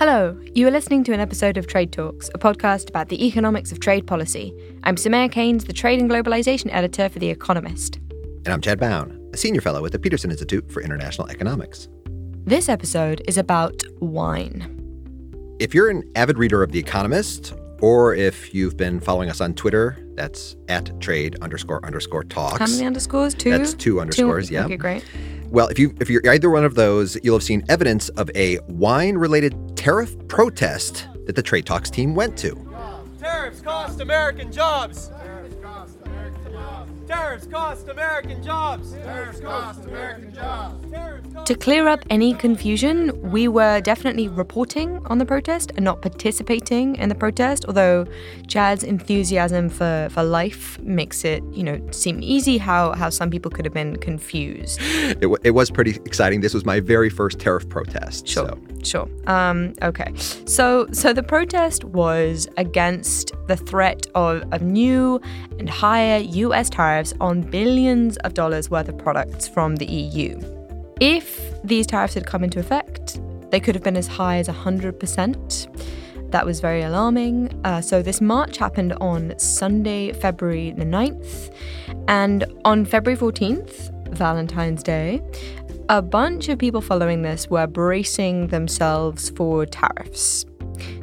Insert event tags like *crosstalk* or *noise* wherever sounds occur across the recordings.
Hello, you are listening to an episode of Trade Talks, a podcast about the economics of trade policy. I'm Soumaya Keynes, the Trade and Globalization Editor for The Economist. And I'm Chad Bown, a senior fellow at the Peterson Institute for International Economics. This episode is about wine. If you're an avid reader of The Economist, or if you've been following us on Twitter, that's at trade underscore underscore talks. How many underscores? Two? That's two underscores, two? yeah. Okay, great. Well, if you if you're either one of those, you'll have seen evidence of a wine-related tariff protest that the Trade Talks team went to. Tariffs cost American jobs. Tariffs cost American jobs. Tariffs cost American jobs. Tariffs cost American jobs. To clear up any confusion, we were definitely reporting on the protest and not participating in the protest, although Chad's enthusiasm for, for life makes it, you know, seem easy how, how some people could have been confused. It, w- it was pretty exciting. This was my very first tariff protest. Sure. so- Sure. Um, okay. So so the protest was against the threat of, of new and higher US tariffs on billions of dollars worth of products from the EU. If these tariffs had come into effect, they could have been as high as 100%. That was very alarming. Uh, so, this march happened on Sunday, February the 9th. And on February 14th, Valentine's Day, a bunch of people following this were bracing themselves for tariffs.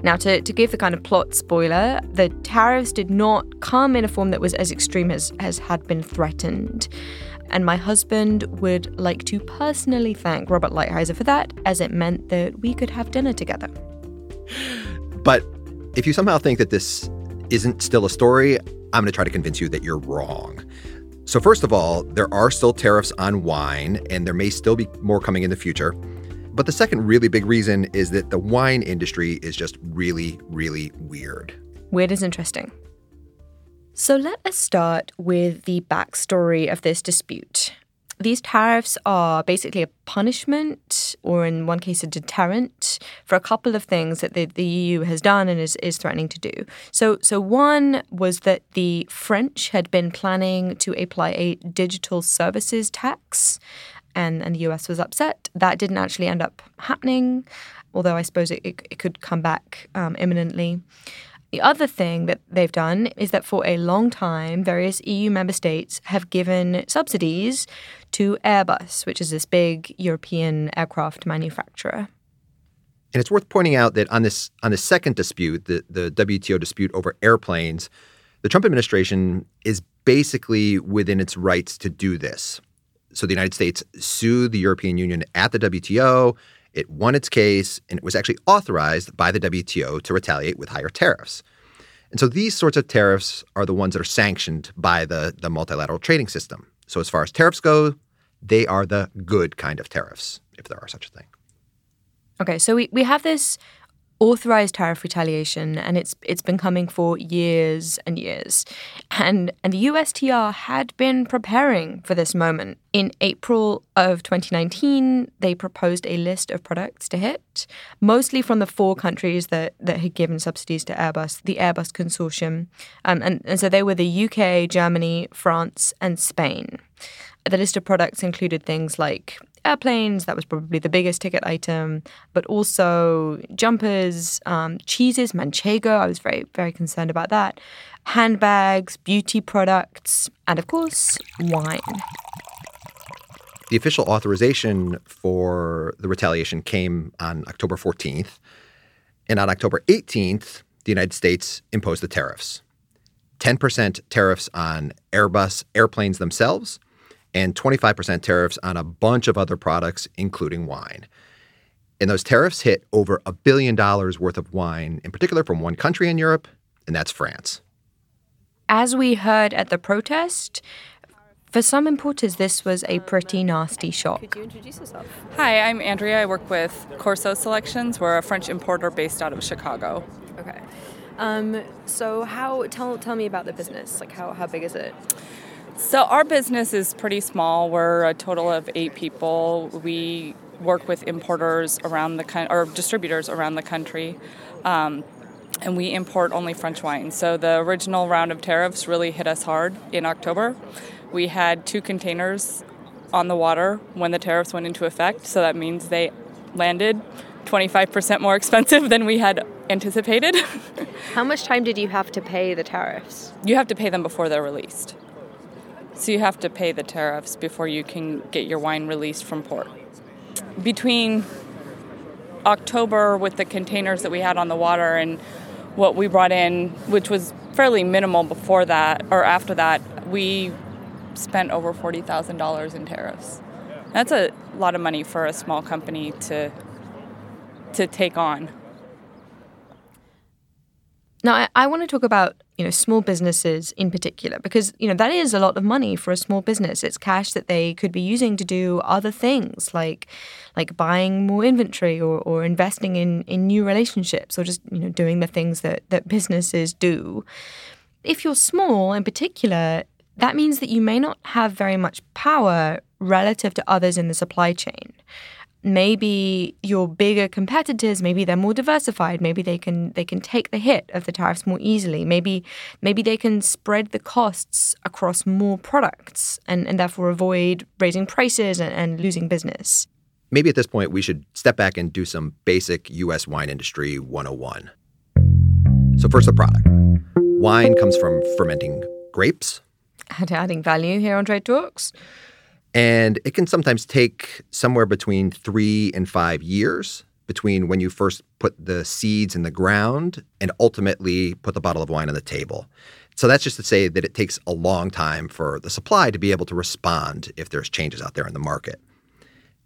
Now, to, to give the kind of plot spoiler, the tariffs did not come in a form that was as extreme as, as had been threatened. And my husband would like to personally thank Robert Lighthizer for that, as it meant that we could have dinner together. But if you somehow think that this isn't still a story, I'm going to try to convince you that you're wrong. So, first of all, there are still tariffs on wine, and there may still be more coming in the future. But the second really big reason is that the wine industry is just really, really weird. Weird is interesting. So let us start with the backstory of this dispute. These tariffs are basically a punishment, or in one case, a deterrent, for a couple of things that the, the EU has done and is, is threatening to do. So, so, one was that the French had been planning to apply a digital services tax, and, and the US was upset. That didn't actually end up happening, although I suppose it, it, it could come back um, imminently. The other thing that they've done is that for a long time, various EU member states have given subsidies to Airbus, which is this big European aircraft manufacturer. And it's worth pointing out that on this on the second dispute, the, the WTO dispute over airplanes, the Trump administration is basically within its rights to do this. So the United States sued the European Union at the WTO. It won its case, and it was actually authorized by the WTO to retaliate with higher tariffs. And so these sorts of tariffs are the ones that are sanctioned by the, the multilateral trading system. So as far as tariffs go, they are the good kind of tariffs, if there are such a thing. Okay, so we, we have this authorized tariff retaliation and it's it's been coming for years and years. And and the USTR had been preparing for this moment. In April of 2019, they proposed a list of products to hit, mostly from the four countries that, that had given subsidies to Airbus, the Airbus consortium. Um, and, and so they were the UK, Germany, France, and Spain. The list of products included things like airplanes, that was probably the biggest ticket item, but also jumpers, um, cheeses, manchego, I was very, very concerned about that, handbags, beauty products, and of course, wine. The official authorization for the retaliation came on October 14th. And on October 18th, the United States imposed the tariffs 10% tariffs on Airbus airplanes themselves, and 25% tariffs on a bunch of other products, including wine. And those tariffs hit over a billion dollars worth of wine, in particular from one country in Europe, and that's France. As we heard at the protest, for some importers, this was a pretty nasty shock. Could you introduce yourself? Hi, I'm Andrea. I work with Corso Selections. We're a French importer based out of Chicago. Okay. Um, so how tell tell me about the business. Like how, how big is it? So our business is pretty small. We're a total of eight people. We work with importers around the country or distributors around the country. Um, and we import only French wine. So the original round of tariffs really hit us hard in October. We had two containers on the water when the tariffs went into effect, so that means they landed 25% more expensive than we had anticipated. *laughs* How much time did you have to pay the tariffs? you have to pay them before they're released. So you have to pay the tariffs before you can get your wine released from port. Between October with the containers that we had on the water and what we brought in, which was fairly minimal before that or after that, we spent over $40,000 in tariffs. That's a lot of money for a small company to to take on. Now, I, I want to talk about you know small businesses in particular because you know that is a lot of money for a small business. It's cash that they could be using to do other things like like buying more inventory or, or investing in in new relationships or just you know doing the things that that businesses do. If you're small in particular, that means that you may not have very much power relative to others in the supply chain maybe your bigger competitors maybe they're more diversified maybe they can they can take the hit of the tariffs more easily maybe maybe they can spread the costs across more products and, and therefore avoid raising prices and, and losing business Maybe at this point we should step back and do some basic US wine industry 101. So first the product. Wine comes from fermenting grapes and adding value here on trade talks And it can sometimes take somewhere between three and five years between when you first put the seeds in the ground and ultimately put the bottle of wine on the table. So that's just to say that it takes a long time for the supply to be able to respond if there's changes out there in the market.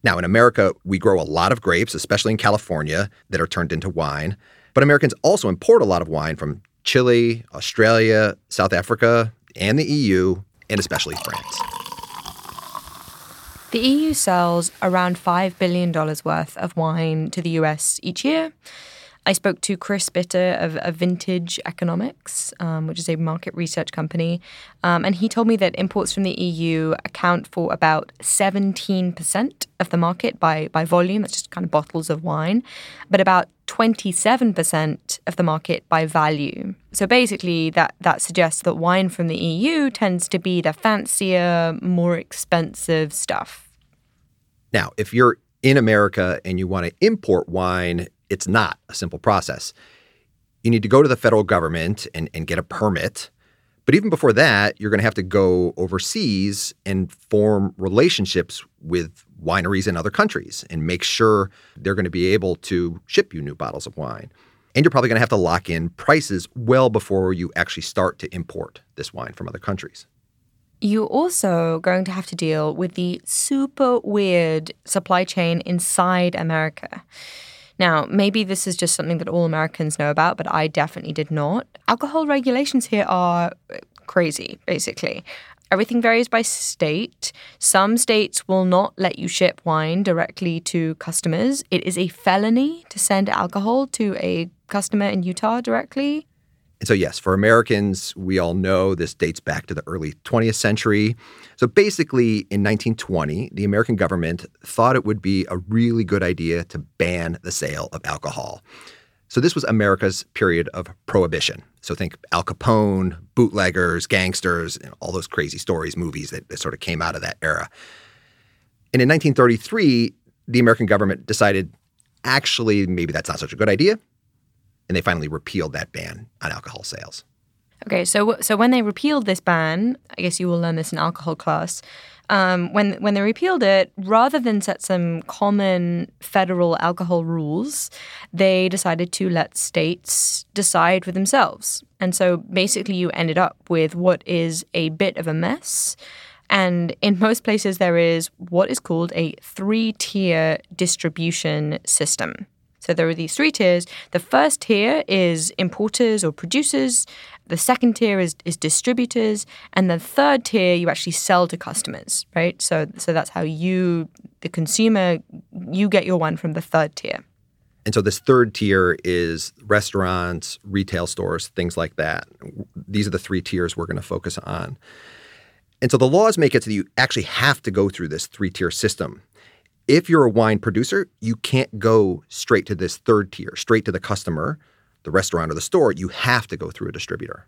Now, in America, we grow a lot of grapes, especially in California, that are turned into wine. But Americans also import a lot of wine from Chile, Australia, South Africa, and the EU, and especially France. The EU sells around $5 billion worth of wine to the US each year. I spoke to Chris Bitter of, of Vintage Economics, um, which is a market research company, um, and he told me that imports from the EU account for about 17% of the market by, by volume, that's just kind of bottles of wine, but about 27% of the market by value. So basically, that, that suggests that wine from the EU tends to be the fancier, more expensive stuff. Now, if you're in America and you want to import wine, it's not a simple process. You need to go to the federal government and, and get a permit. But even before that, you're going to have to go overseas and form relationships with wineries in other countries and make sure they're going to be able to ship you new bottles of wine. And you're probably going to have to lock in prices well before you actually start to import this wine from other countries. You're also going to have to deal with the super weird supply chain inside America. Now, maybe this is just something that all Americans know about, but I definitely did not. Alcohol regulations here are crazy, basically. Everything varies by state. Some states will not let you ship wine directly to customers. It is a felony to send alcohol to a customer in Utah directly. And so, yes, for Americans, we all know this dates back to the early 20th century. So, basically, in 1920, the American government thought it would be a really good idea to ban the sale of alcohol. So, this was America's period of prohibition. So, think Al Capone, bootleggers, gangsters, and all those crazy stories, movies that, that sort of came out of that era. And in 1933, the American government decided actually, maybe that's not such a good idea and they finally repealed that ban on alcohol sales. Okay, so so when they repealed this ban, I guess you will learn this in alcohol class. Um, when when they repealed it, rather than set some common federal alcohol rules, they decided to let states decide for themselves. And so basically, you ended up with what is a bit of a mess. And in *laughs* most places, there is what is called a three tier distribution system. So there are these three tiers. The first tier is importers or producers. The second tier is, is distributors, and the third tier you actually sell to customers, right? So so that's how you, the consumer, you get your wine from the third tier. And so this third tier is restaurants, retail stores, things like that. These are the three tiers we're going to focus on. And so the laws make it so that you actually have to go through this three tier system if you're a wine producer, you can't go straight to this third tier, straight to the customer, the restaurant or the store. You have to go through a distributor.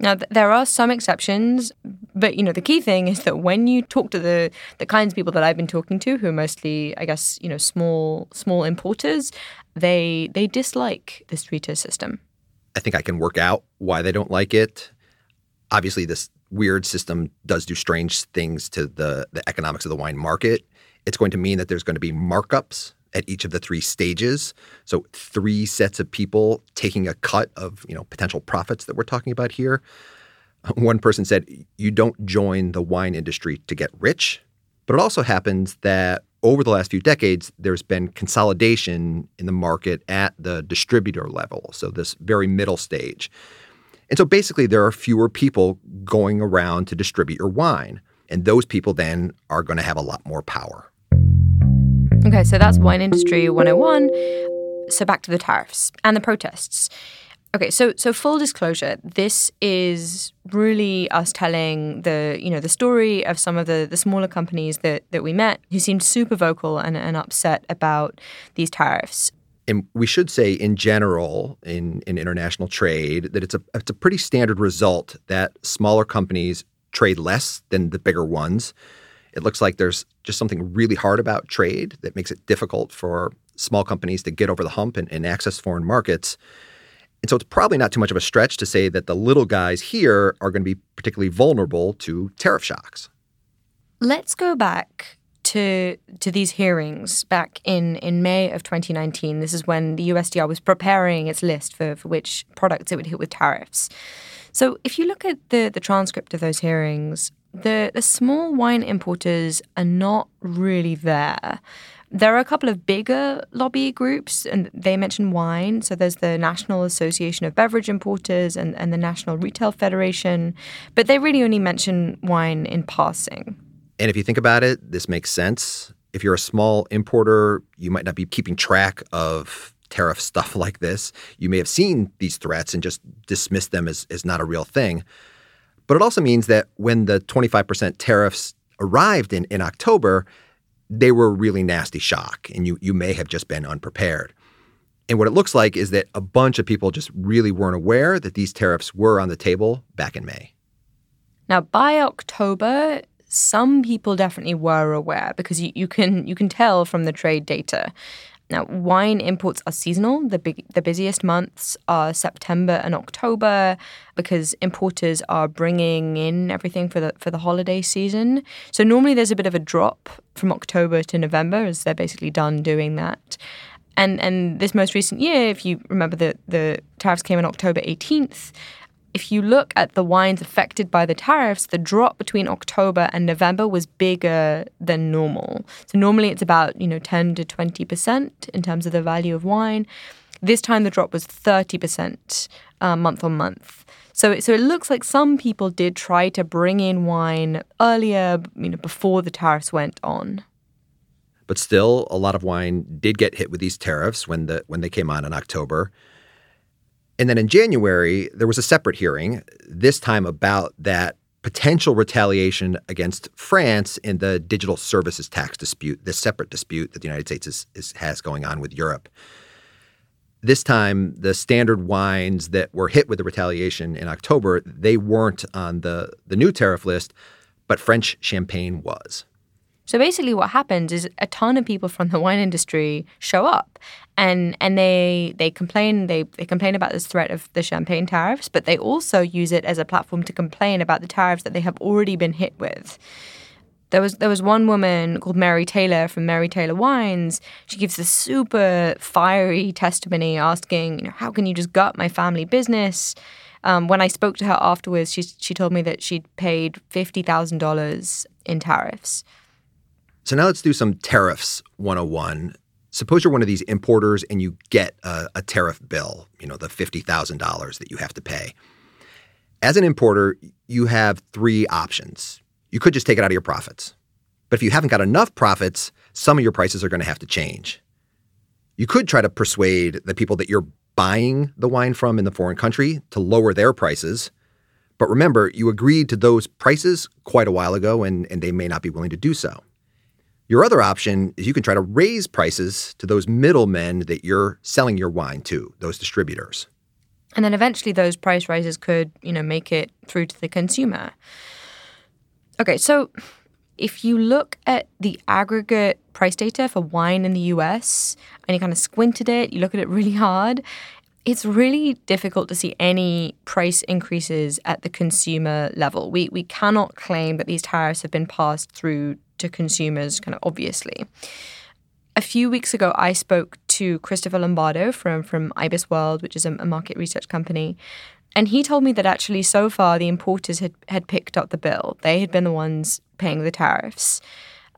Now, th- there are some exceptions, but you know the key thing is that when you talk to the the kinds of people that I've been talking to, who are mostly, I guess, you know, small small importers, they they dislike this three tier system. I think I can work out why they don't like it. Obviously, this weird system does do strange things to the the economics of the wine market. It's going to mean that there's going to be markups at each of the three stages. So three sets of people taking a cut of, you know, potential profits that we're talking about here. *laughs* One person said, "You don't join the wine industry to get rich." But it also happens that over the last few decades, there's been consolidation in the market at the distributor level, so this very middle stage. And so basically, there are fewer people going around to distribute your wine. And those people then are going to have a lot more power. Okay, so that's wine industry 101. So back to the tariffs and the protests. Okay, so so full disclosure, this is really us telling the you know the story of some of the the smaller companies that that we met who seemed super vocal and, and upset about these tariffs. And we should say, in general, in, in international trade, that it's a it's a pretty standard result that smaller companies trade less than the bigger ones. It looks like there's just something really hard about trade that makes it difficult for small companies to get over the hump and, and access foreign markets. And so it's probably not too much of a stretch to say that the little guys here are going to be particularly vulnerable to tariff shocks. Let's go back to to these hearings back in, in May of 2019. This is when the USTR was preparing its list for, for which products it would hit with tariffs. So if you look at the, the transcript of those hearings, the, the small wine importers are not really there. There are a couple of bigger lobby groups, and they mention wine. So there's the National Association of Beverage Importers and, and the National Retail Federation, but they really only mention wine in passing. And if you think about it, this makes sense. If you're a small importer, you might not be keeping track of tariff stuff *laughs* like this. You may have seen these threats and just dismissed them as, as not a real thing. But it also means that when the 25% tariffs arrived in, in October, they were a really nasty shock, and you, you may have just been unprepared. And what it looks like is that a bunch of people just really weren't aware that these tariffs were on the table back in May. Now, by October, some people definitely were aware because you, you can you can tell from the trade data. Now, wine imports are seasonal. The big, the busiest months are September and October because importers are bringing in everything for the for the holiday season. So normally there's a bit of a drop from October to November as they're basically done doing that. And and this most recent year, if you remember the the tariffs came on October 18th, if you look at the wines affected by the tariffs, the drop between October and November was bigger than normal. So normally it's about, you know, 10 to 20% in terms of the value of wine. This time the drop was 30% uh, month on month. So, so it looks like some people did try to bring in wine earlier, you know, before the tariffs went on. But still, a lot of wine did get hit with these tariffs when the when they came on in October. And then in January, there was a separate hearing, this time about that potential retaliation against France in the digital services tax dispute, this separate dispute that the United States is, is, has going on with Europe. This time, the standard wines that were hit with the retaliation in October, they weren't on the, the new tariff list, but French champagne was. So basically, what happens is a ton of people from the wine industry show up, and and they they complain they they complain about this threat of the champagne tariffs, but they also use it as a platform to complain about the tariffs that they have already been hit with. There was there was one woman called Mary Taylor from Mary Taylor Wines. She gives this super fiery testimony, asking, you know, how can you just gut my family business? Um, when I spoke to her afterwards, she she told me that she'd paid fifty thousand dollars in tariffs. So now let's do some tariffs 101. Suppose you're one of these importers and you get a, a tariff bill, you know, the $50,000 that you have to pay. As an importer, you have three options. You could just take it out of your profits. But if you haven't got enough profits, some of your prices are going to have to change. You could try to persuade the people that you're buying the wine from in the foreign country to lower their prices. But remember, you agreed to those prices quite a while ago, and, and they may not be willing to do so. Your other option is you can try to raise prices to those middlemen that you're selling your wine to, those distributors. And then eventually those price rises could, you know, make it through to the consumer. Okay, so if you look at the aggregate price data for wine in the US and you kind of squint at it, you look at it *laughs* really hard, it's really difficult to see any price increases at the consumer level. We we cannot claim that these tariffs have been passed through to consumers kind of obviously. A few weeks ago, I spoke to Christopher Lombardo from from IBISWorld, which is a, a market research company, and he told me that actually so far the importers had, had picked up the bill. They had been the ones paying the tariffs.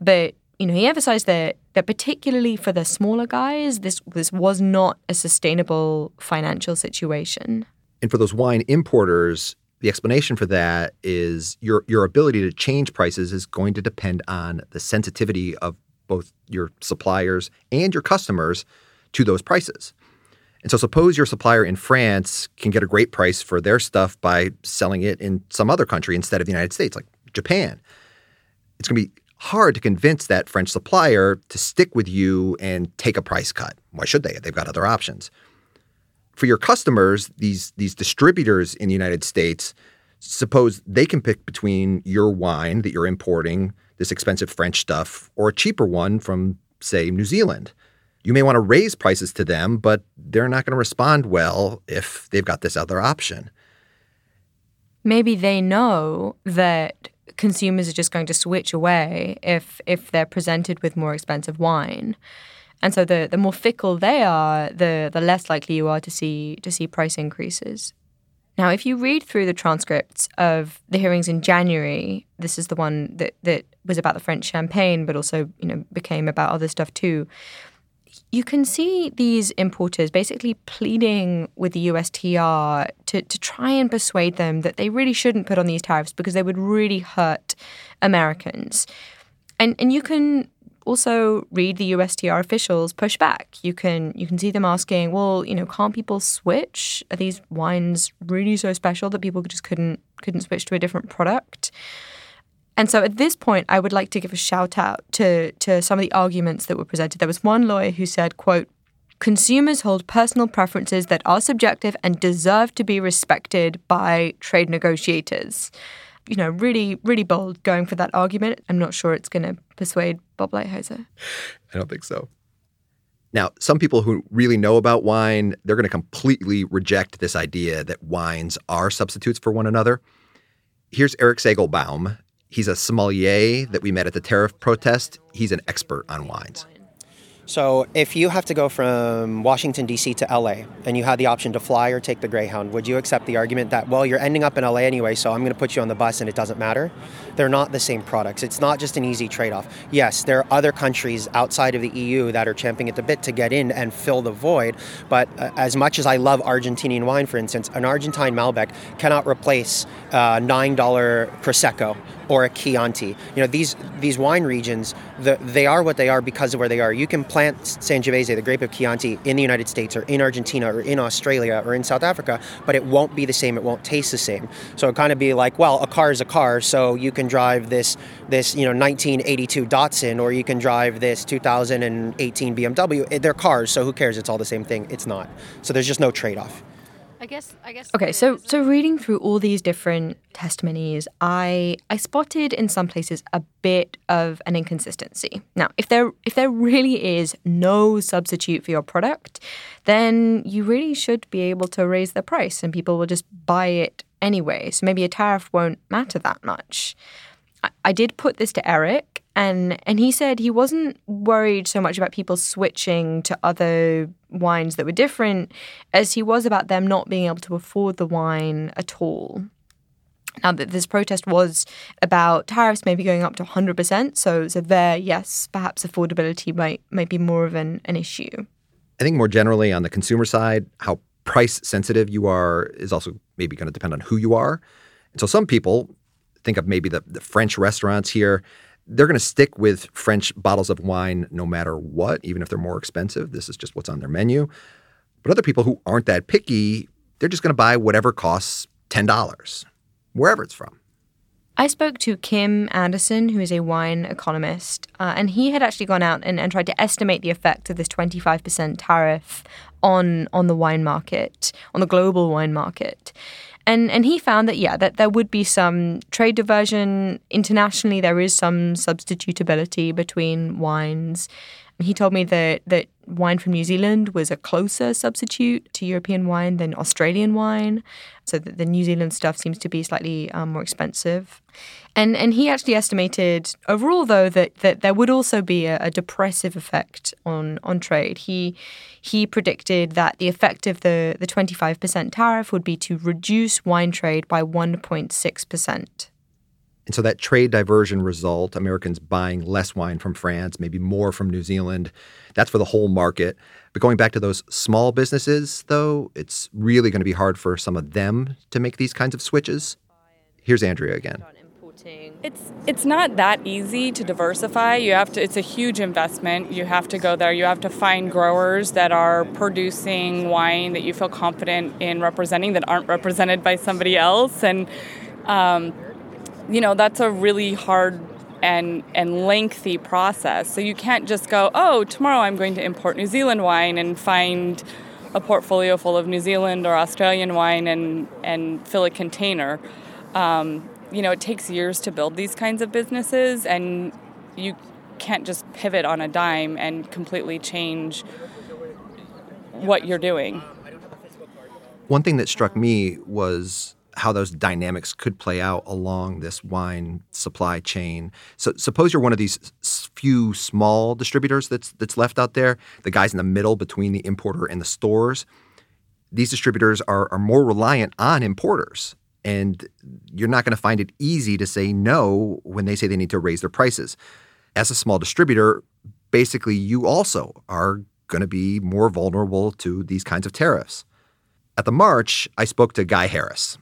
But, you know, he emphasized that that particularly for the smaller guys, this this was not a sustainable financial situation. And for those wine importers, the explanation for that is your your ability to change prices is going to depend on the sensitivity of both your suppliers and your customers to those prices. And so suppose your supplier in France can get a great price for their stuff by selling it in some other country instead of the United States, like Japan. It's going to be hard to convince that French supplier to stick with you and take a price cut. Why should they? They've got other options. For your customers, these these distributors in the United States, suppose they can pick between your wine that you're importing, this expensive French stuff, or a cheaper one from say New Zealand you may want to raise prices to them, but they're not going to respond well if they've got this other option. Maybe they know that consumers are just going to switch away if if they're presented with more expensive wine. And so the, the more fickle they are, the the less likely you are to see to see price increases. Now, if you read through the transcripts of the hearings in January, this is the one that, that was about the French champagne, but also, you know, became about other stuff too you can see these importers basically pleading with the USTR to, to try and persuade them that they really shouldn't put on these tariffs because they would really hurt Americans. And and you can also read the USTR officials push back. You can you can see them asking, well, you know, can't people switch? Are these wines really so special that people just couldn't couldn't switch to a different product? And so at this point, I would like to give a shout out to, to some of the arguments that were presented. There was one lawyer who said, quote, consumers hold personal preferences that are subjective and deserve to be respected by trade negotiators. You know, really, really bold going for that argument. I'm not sure it's going to persuade Bob Lighthizer. I don't think so. Now, some people who really know about wine, they're going to completely reject this idea that wines are substitutes for one another. Here's Eric Segelbaum, He's a sommelier that we met at the tariff protest. He's an expert on wines. So, if you have to go from Washington, D.C. to L.A., and you had the option to fly or take the Greyhound, would you accept the argument that, well, you're ending up in L.A. anyway, so I'm going to put you on the bus and it doesn't matter? They're not the same products. It's not just an easy trade off. Yes, there are other countries outside of the EU that are champing at the bit to get in and fill the void, but uh, as much as I love Argentinian wine, for instance, an Argentine Malbec cannot replace uh, $9 Prosecco or a Chianti. You know, these these wine regions, the, they are what they are because of where they are. You can plant Sangiovese, the grape of Chianti, in the United States or in Argentina or in Australia or in South Africa, but it won't be the same. It won't taste the same. So it kind of be like, well, a car is a car, so you can drive this this you know 1982 Datsun or you can drive this 2018 BMW. They're cars, so who cares? It's all the same thing. It's not. So there's just no trade-off. I guess. I guess. Okay, so so reading through all these different testimonies, I I spotted in some places a bit of an inconsistency. Now, if there if there really is no substitute for your product, then you really should be able to raise the price, and people will just buy it anyway. So maybe a tariff won't matter that much. I, I did put this to Eric, and and he said he wasn't worried so much about people switching to other wines that were different as he was about them not being able to afford the wine at all. Now that this protest was about tariffs maybe going up to 100%, so so there, yes, perhaps affordability might might be more of an, an issue. I think more generally on the consumer side, how price sensitive you are is also maybe going to depend on who you are. And so some people think of maybe the, the French restaurants here they're going to stick with French bottles of wine no matter what, even if they're more expensive. This is just what's on their menu. But other people who aren't that picky, they're just going to buy whatever costs $10, wherever it's from. I spoke to Kim Anderson, who is a wine economist, uh, and he had actually gone out and, and tried to estimate the effect of this 25% tariff on on the wine market, on the global wine market. And and he found that yeah, that there would be some trade diversion internationally. There is some substitutability between wines. He told me that that wine from New Zealand was a closer substitute to European wine than Australian wine. So that the New Zealand stuff seems to be slightly um, more expensive. And and he actually estimated overall though that, that there would also be a, a depressive effect on on trade. He he predicted that the effect of the the 25% tariff would be to reduce wine trade by 1.6%. And so that trade diversion result, Americans buying less wine from France, maybe more from New Zealand, that's for the whole market. But going back to those small businesses, though, it's really going to be hard for some of them to make these kinds of switches. Here's Andrea again. It's it's not that easy to diversify. You have to it's a huge investment. You have to go there. You have to find growers that are producing wine that you feel confident in representing that aren't represented by somebody else and um, you know that's a really hard and and lengthy process. So you can't just go, "Oh, tomorrow I'm going to import New Zealand wine and find a portfolio full of New Zealand or Australian wine and and fill a container." Um, you know, it takes years to build these kinds of businesses, and you can't just pivot on a dime and completely change what you're doing. One thing that struck me was how those dynamics could play out along this wine supply chain. So suppose you're one of these few small distributors that's that's left out there, the guys in the middle between the importer and the stores. These distributors are, are more reliant on importers. And you're not going to find it easy to say no when they say they need to raise their prices. As a small distributor, basically you also are going to be more vulnerable to these kinds of tariffs. At the March, I spoke to Guy Harris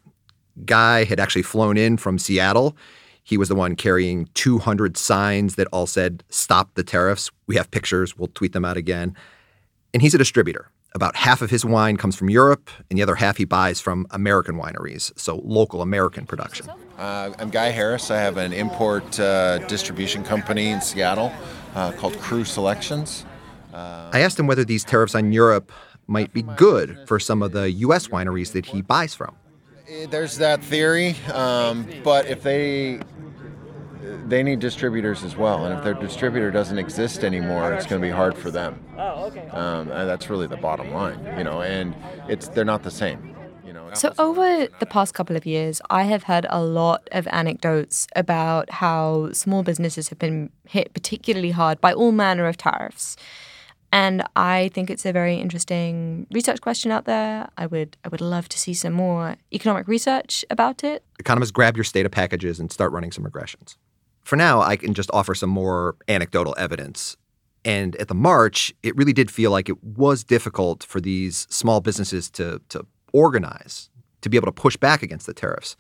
guy had actually flown in from Seattle. He was the one carrying 200 signs that all said, Stop the tariffs. We have pictures. We'll tweet them out again. And he's a distributor. About half of his wine comes from Europe, and the other half he buys from American wineries, so local American production. Uh, I'm Guy Harris. I have an import uh, distribution company in Seattle uh, called Cru Selections. I asked him whether these tariffs on Europe might be good for some of the U.S. wineries that he buys from. There's that theory, um, but if they they need distributors as well, and if their distributor doesn't exist anymore, it's going to be hard for them. Oh, okay. Um, and that's really the bottom line, you know. And it's they're not the same. You know. So over the past couple of years, I have heard a lot of anecdotes about how small businesses have been hit particularly hard by all manner of tariffs. And I think it's a very interesting research question out there. I would I would love to see some more economic research about it. Economists grab your data packages and start running some regressions. For now, I can just offer some more anecdotal evidence. And at the March, it really did feel like it was difficult for these small businesses to, to organize, to be able to push back against the tariffs.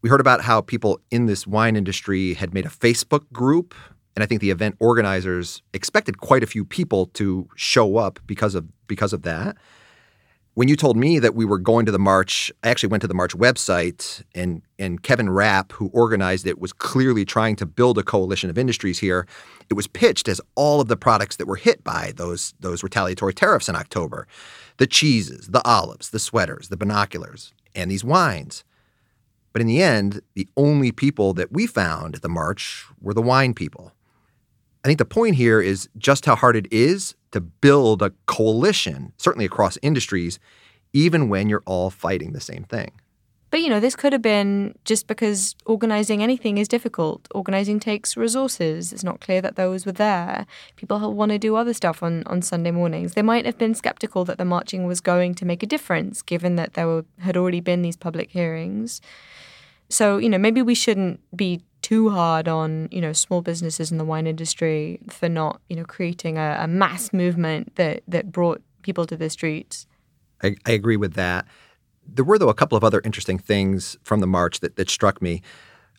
We heard about how people in this wine industry had made a Facebook group and I think the event organizers expected quite a few people to show up because of because of that. When you told me that we were going to the march, I actually went to the march website and and Kevin Rapp, who organized it, was clearly trying to build a coalition of industries here. It was pitched as all of the products that were hit by those those retaliatory tariffs in October. The cheeses, the olives, the sweaters, the binoculars, and these wines. But in the end, the only people that we found at the march were the wine people. I think the point here is just how hard it is to build a coalition, certainly across industries, even when you're all fighting the same thing. But you know, this could have been just because organizing anything is difficult. Organizing takes resources. It's not clear that those were there. People want to do other stuff on, on Sunday mornings. They might have been skeptical that the marching was going to make a difference, given that there were, had already been these public hearings. So, you know, maybe we shouldn't be too hard on you know small businesses in the wine industry for not you know creating a, a mass movement that that brought people to the streets. I, I, agree with that. There were though a couple of other interesting things from the march that that struck me.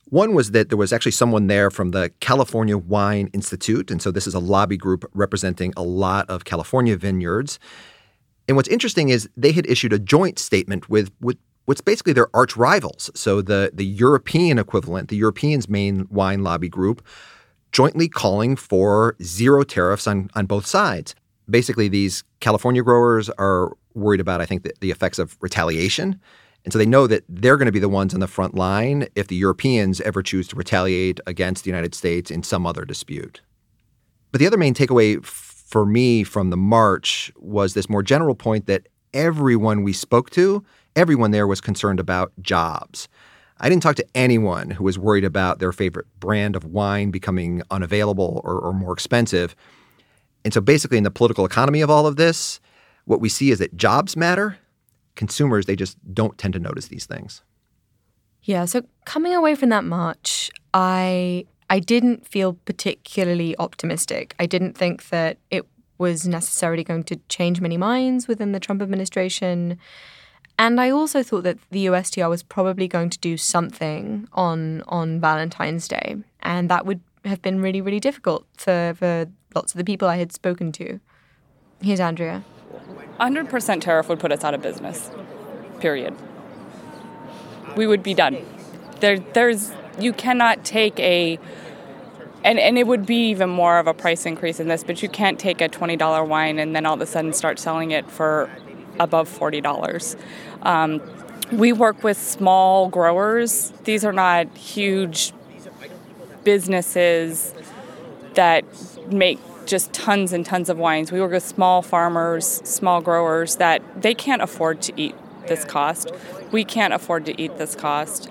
One was that there was actually someone there from the California Wine Institute, and so this is a lobby group representing a lot of California vineyards. And what's interesting is they had issued a joint statement with with what's basically their arch rivals. So the the European equivalent, the Europeans' main wine lobby group, jointly calling for zero tariffs on, on both sides. Basically, these California growers are worried about, I think, the, the effects of retaliation. And so they know that they're going to be the ones on the front line if the Europeans ever choose to retaliate against the United States in some other dispute. But the other main takeaway for me from the march was this more general point that everyone we spoke to, everyone there was concerned about jobs. I didn't talk to anyone who was worried about their favorite brand of wine becoming unavailable or, or more expensive. And so basically, in the political economy of all of this, what we see is that jobs matter. Consumers, they just don't tend to notice these things. Yeah, so coming away from that march, I I didn't feel particularly optimistic. I didn't think that it was necessarily going to change many minds within the Trump administration. And I also thought that the USTR was probably going to do something on on Valentine's Day, and that would have been really, really difficult for, for lots of the people I had spoken to. Here's Andrea. 100% tariff would put us out of business. Period. We would be done. There, there's you cannot take a and, and it would be even more of a price increase in this, but you can't take a $20 wine and then all of a sudden start selling it for above $40. Um, we work with small growers. These are not huge businesses that make just tons and tons of wines. We work with small farmers, small growers that they can't afford to eat this cost. We can't afford to eat this cost.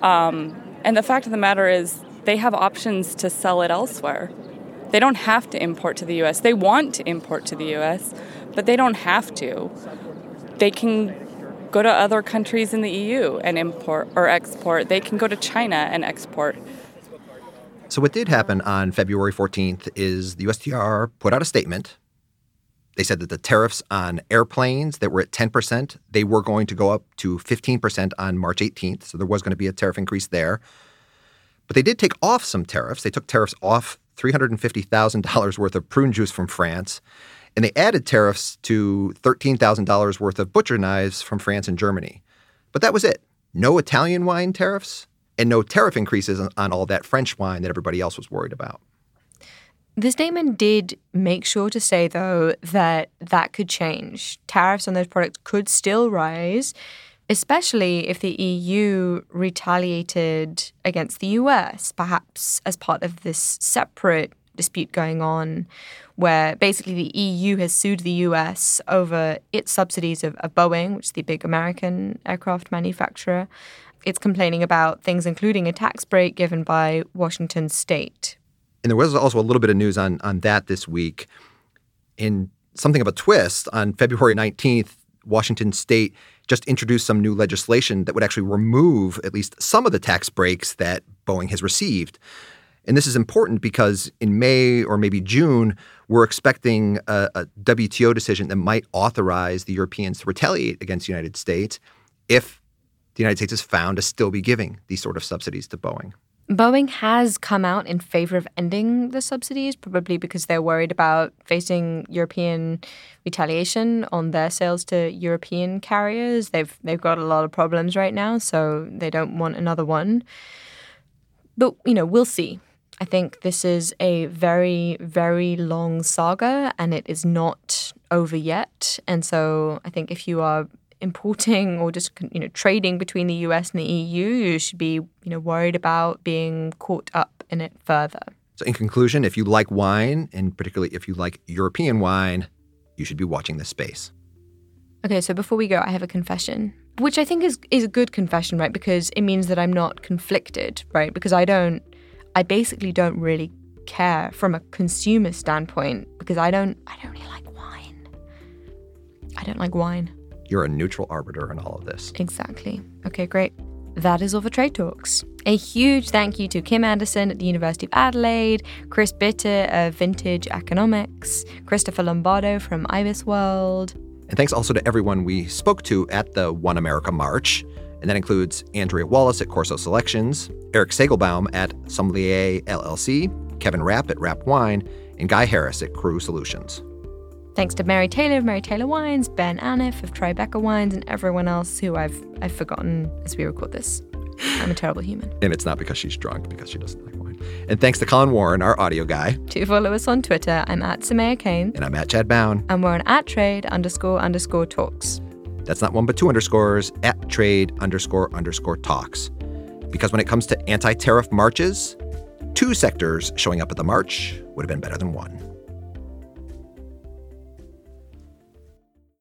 Um, and the fact of the matter is, they have options to sell it elsewhere. They don't have to import to the US. They want to import to the US, but they don't have to. They can go to other countries in the EU and import or export. They can go to China and export. So, what did happen on February 14th is the USTR put out a statement. They said that the tariffs on airplanes that were at 10%, they were going to go up to 15% on March 18th. So, there was going to be a tariff increase there. But they did take off some tariffs. They took tariffs off $350,000 worth of prune juice from France, and they added tariffs to $13,000 worth of butcher knives from France and Germany. But that was it. No Italian wine tariffs and no tariff increases on all that French wine that everybody else was worried about. The statement did make sure to say, though, that that could change. Tariffs on those products could still rise especially if the EU retaliated against the US, perhaps as part of this separate dispute going on, where basically the EU has sued the US over its subsidies of, of Boeing, which is the big American aircraft manufacturer. It's complaining about things including a tax break given by Washington state. And there was also a little bit of news on, on that this week. In something of a twist, on February 19th, Washington state just introduced some new legislation that would actually remove at least some of the tax breaks that Boeing has received. And this is important because in May or maybe June, we're expecting a, a, WTO decision that might authorize the Europeans to retaliate against the United States if the United States is found to still be giving these sort of subsidies to Boeing. Boeing has come out in favor of ending the subsidies, probably because they're worried about facing European retaliation on their sales to European carriers. They've they've got a lot of problems right now, so they don't want another one. But you know, we'll see. I think this is a very very long saga, and it is not over yet. And so I think if you are importing or just you know trading between the US and the EU, you should be you know worried about being caught up in it further. So in conclusion, if you like wine and particularly if you like European wine, you should be watching this space. Okay, so before we go, I have a confession, which I think is is a good confession, right? Because it means that I'm not conflicted, right? Because I don't I basically don't really care from a consumer standpoint because I don't I don't really like wine. I don't like wine. You're a neutral arbiter in all of this. Exactly. Okay, great. That is all for Trade Talks. A huge thank you to Kim Anderson at the University of Adelaide, Chris Bitter of Vintage Economics, Christopher Lombardo from IBISWorld. And thanks also to everyone we spoke to at the One America March. And that includes Andrea Wallace at Corso Selections, Eric Segelbaum at Sommelier LLC, Kevin Rapp at Rapp Wine, and Guy Harris at Cru Solutions. Thanks to Mary Taylor of Mary Taylor Wines, Ben Aneff of Tribeca Wines, and everyone else who I've I've forgotten as we record this. I'm a terrible human. And it's not because she's drunk, because she doesn't like wine. And thanks to Colin Warren, our audio guy. To follow us on Twitter, I'm at Soumaya Keynes. And I'm at Chad Bown. And we're on at trade underscore underscore talks. That's not one but two underscores at trade underscore underscore talks. Because when it comes to anti tariff marches, two sectors showing up at the march would have been better than one.